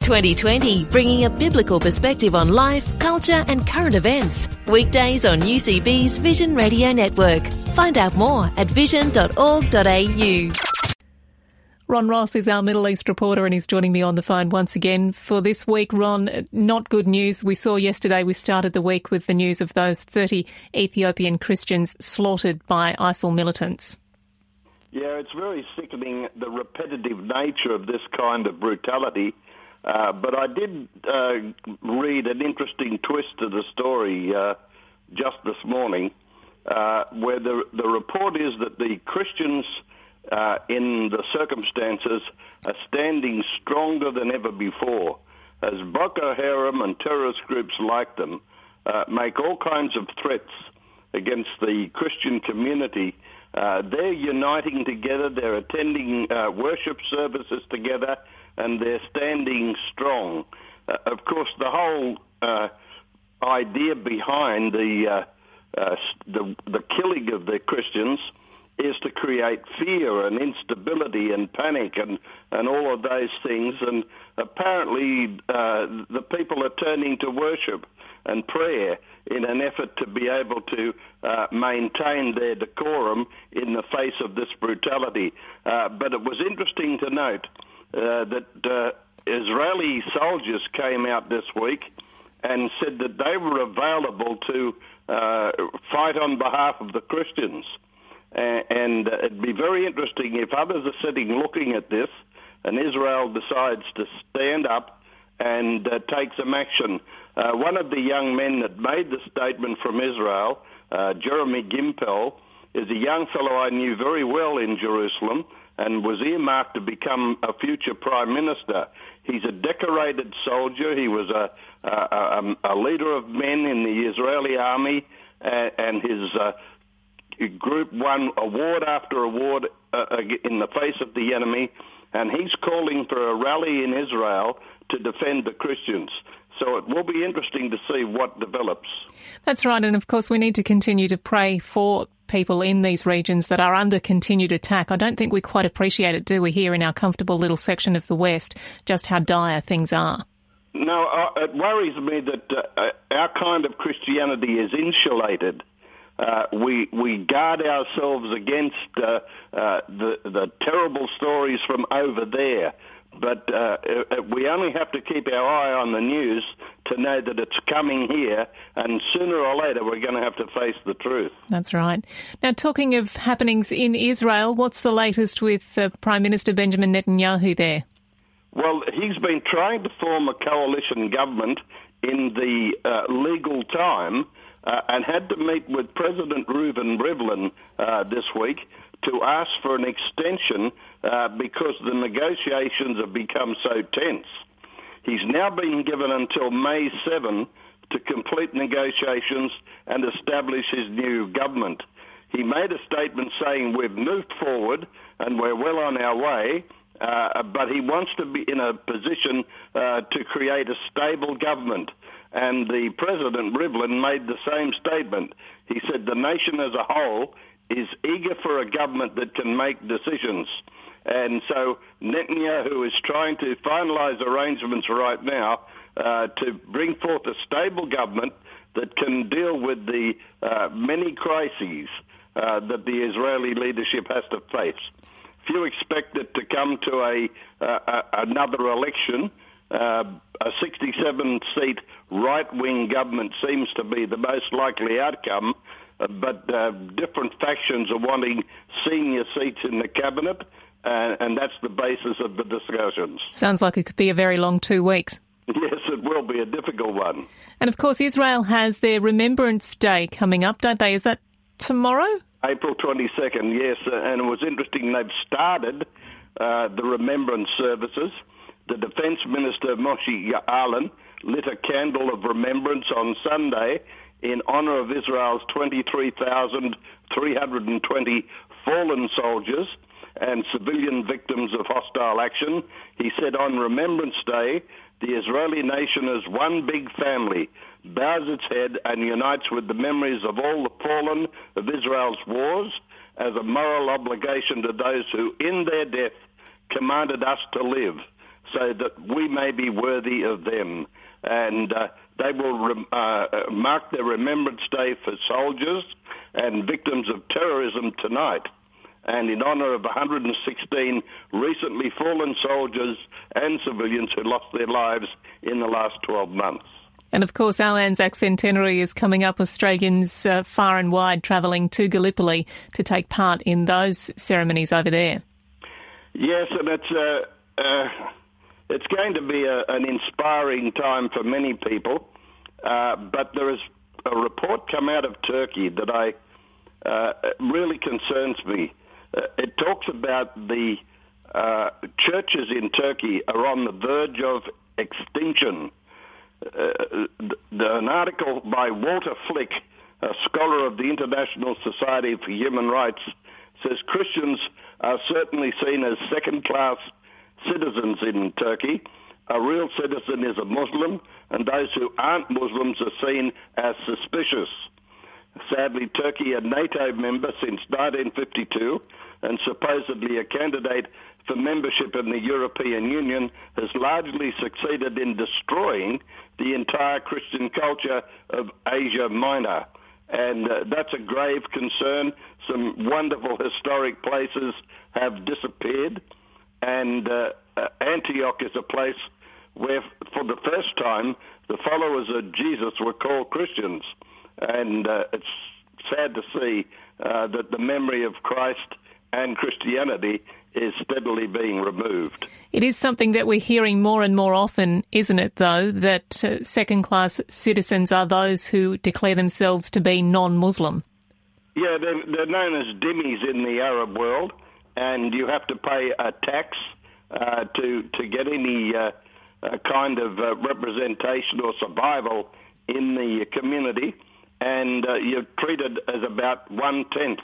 2020, bringing a biblical perspective on life, culture, and current events. Weekdays on UCB's Vision Radio Network. Find out more at vision.org.au. Ron Ross is our Middle East reporter and he's joining me on the phone once again for this week. Ron, not good news. We saw yesterday we started the week with the news of those 30 Ethiopian Christians slaughtered by ISIL militants. Yeah, it's very sickening the repetitive nature of this kind of brutality. Uh, but I did uh, read an interesting twist to the story uh, just this morning, uh, where the the report is that the Christians uh, in the circumstances are standing stronger than ever before, as Boko Haram and terrorist groups like them make all kinds of threats against the Christian community. they're uniting together. They're attending worship services together and they're standing strong. Uh, of course, the whole uh, idea behind the, uh, uh, the the killing of the Christians is to create fear and instability and panic and, and all of those things. And apparently, uh, the people are turning to worship and prayer in an effort to be able to uh, maintain their decorum in the face of this brutality. Uh, but it was interesting to note uh, that uh, Israeli soldiers came out this week and said that they were available to uh, fight on behalf of the Christians. And it'd be very interesting if others are sitting looking at this and Israel decides to stand up and uh, take some action. Uh, one of the young men that made the statement from Israel, Jeremy Gimpel, is a young fellow I knew very well in Jerusalem and was earmarked to become a future prime minister. He's a decorated soldier. He was a, a, a leader of men in the Israeli army, and his uh, group won award after award uh, in the face of the enemy. And he's calling for a rally in Israel to defend the Christians. So it will be interesting to see what develops. That's right. And of course, we need to continue to pray for people in these regions that are under continued attack. I don't think we quite appreciate it, do we, here in our comfortable little section of the West, just how dire things are. No, uh, it worries me that uh, our kind of Christianity is insulated. Uh, we we guard ourselves against uh, uh, the the terrible stories from over there. But uh, uh, we only have to keep our eye on the news to know that it's coming here, and sooner or later we're going to have to face the truth. That's right. Now, talking of happenings in Israel, what's the latest with uh, Prime Minister Benjamin Netanyahu there? Well, he's been trying to form a coalition government in the uh, legal time uh, and had to meet with President Reuven Rivlin uh, this week to ask for an extension uh, because the negotiations have become so tense. He's now been given until May 7 to complete negotiations and establish his new government. He made a statement saying we've moved forward and we're well on our way, uh, but he wants to be in a position uh, to create a stable government. And the President, Rivlin, made the same statement. He said the nation as a whole is eager for a government that can make decisions. And so Netanyahu is trying to finalise arrangements right now uh, to bring forth a stable government that can deal with the uh, many crises uh, that the Israeli leadership has to face. Few expect it to come to a, uh, another election. Uh, a 67 seat right wing government seems to be the most likely outcome, but uh, different factions are wanting senior seats in the cabinet, uh, and that's the basis of the discussions. Sounds like it could be a very long two weeks. Yes, it will be a difficult one. And of course, Israel has their Remembrance Day coming up, don't they? Is that tomorrow? April 22nd, yes. Uh, and it was interesting, they've started uh, the remembrance services. The Defence Minister, Moshe Ya'alon, lit a candle of remembrance on Sunday in honor of Israel's 23,320 fallen soldiers and civilian victims of hostile action. He said on Remembrance Day, the Israeli nation as one big family bows its head and unites with the memories of all the fallen of Israel's wars as a moral obligation to those who in their death commanded us to live so that we may be worthy of them. And uh, they will rem- uh, mark their Remembrance Day for soldiers and victims of terrorism tonight and in honour of 116 recently fallen soldiers and civilians who lost their lives in the last 12 months. And of course, our Anzac Centenary is coming up. Australians uh, far and wide travelling to Gallipoli to take part in those ceremonies over there. Yes, and it's uh, uh, it's going to be a, an inspiring time for many people. Uh, but there is a report come out of Turkey that I uh, really concerns me. Uh, it talks about the uh, churches in Turkey are on the verge of extinction. Uh, an article by Walter Flick, a scholar of the International Society for Human Rights, says Christians are certainly seen as second-class citizens in Turkey. A real citizen is a Muslim, and those who aren't Muslims are seen as suspicious. Sadly, Turkey, a NATO member since 1952 and supposedly a candidate for membership in the European Union, has largely succeeded in destroying the entire Christian culture of Asia Minor. And uh, that's a grave concern. Some wonderful historic places have disappeared. And uh, uh, Antioch is a place where, for the first time, the followers of Jesus were called Christians and uh, it's sad to see uh, that the memory of Christ and Christianity is steadily being removed. It is something that we're hearing more and more often, isn't it, though, that uh, second class citizens are those who declare themselves to be non Muslim? Yeah, they're, they're, known as dhimmis in the Arab world, and you have to pay a tax uh, to, to get any uh, uh kind of uh, representation or survival in the community and uh, you're treated as about one tenth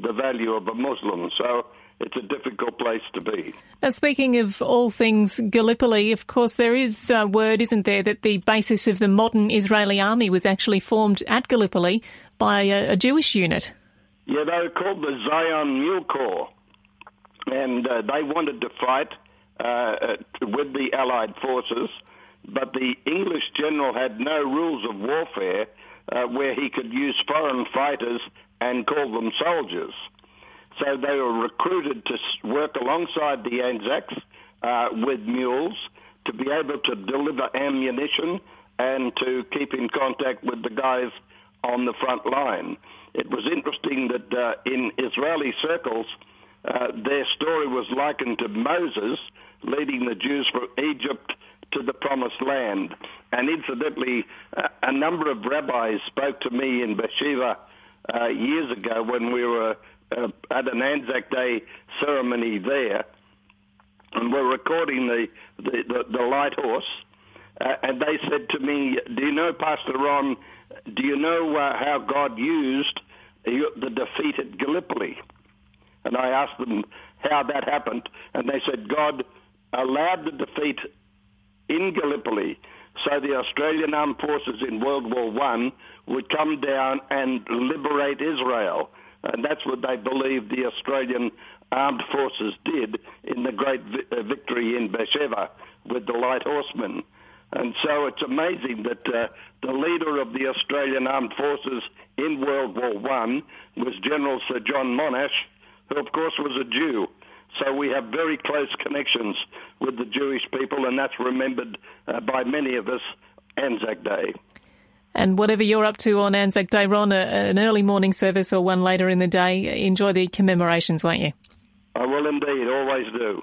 the value of a Muslim. So it's a difficult place to be. Now, speaking of all things Gallipoli, of course, there is a word, isn't there, that the basis of the modern Israeli army was actually formed at Gallipoli by a, a Jewish unit. Yeah, they were called the Zion Mule Corps, and uh, they wanted to fight uh, with the Allied forces, but the English general had no rules of warfare uh, where he could use foreign fighters and call them soldiers. So they were recruited to work alongside the Anzacs uh, with mules to be able to deliver ammunition and to keep in contact with the guys on the front line. It was interesting that uh, in Israeli circles, uh, their story was likened to Moses leading the Jews from Egypt to the promised land. And incidentally, uh, a number of rabbis spoke to me in Beersheba uh, years ago when we were uh, at an Anzac Day ceremony there, and we're recording the, the, the, the light horse. Uh, and they said to me, Do you know, Pastor Ron, do you know uh, how God used the defeat at Gallipoli? And I asked them how that happened, and they said God allowed the defeat in Gallipoli so the Australian Armed Forces in World War One would come down and liberate Israel. And that's what they believe the Australian Armed Forces did in the great vi- uh, victory in Beersheba with the Light Horsemen. And so it's amazing that uh, the leader of the Australian Armed Forces in World War One was General Sir John Monash, who of course was a Jew. So we have very close connections with the Jewish people, and that's remembered uh, by many of us Anzac Day. And whatever you're up to on Anzac Day, Ron, an early morning service or one later in the day, enjoy the commemorations, won't you? I will indeed, always do.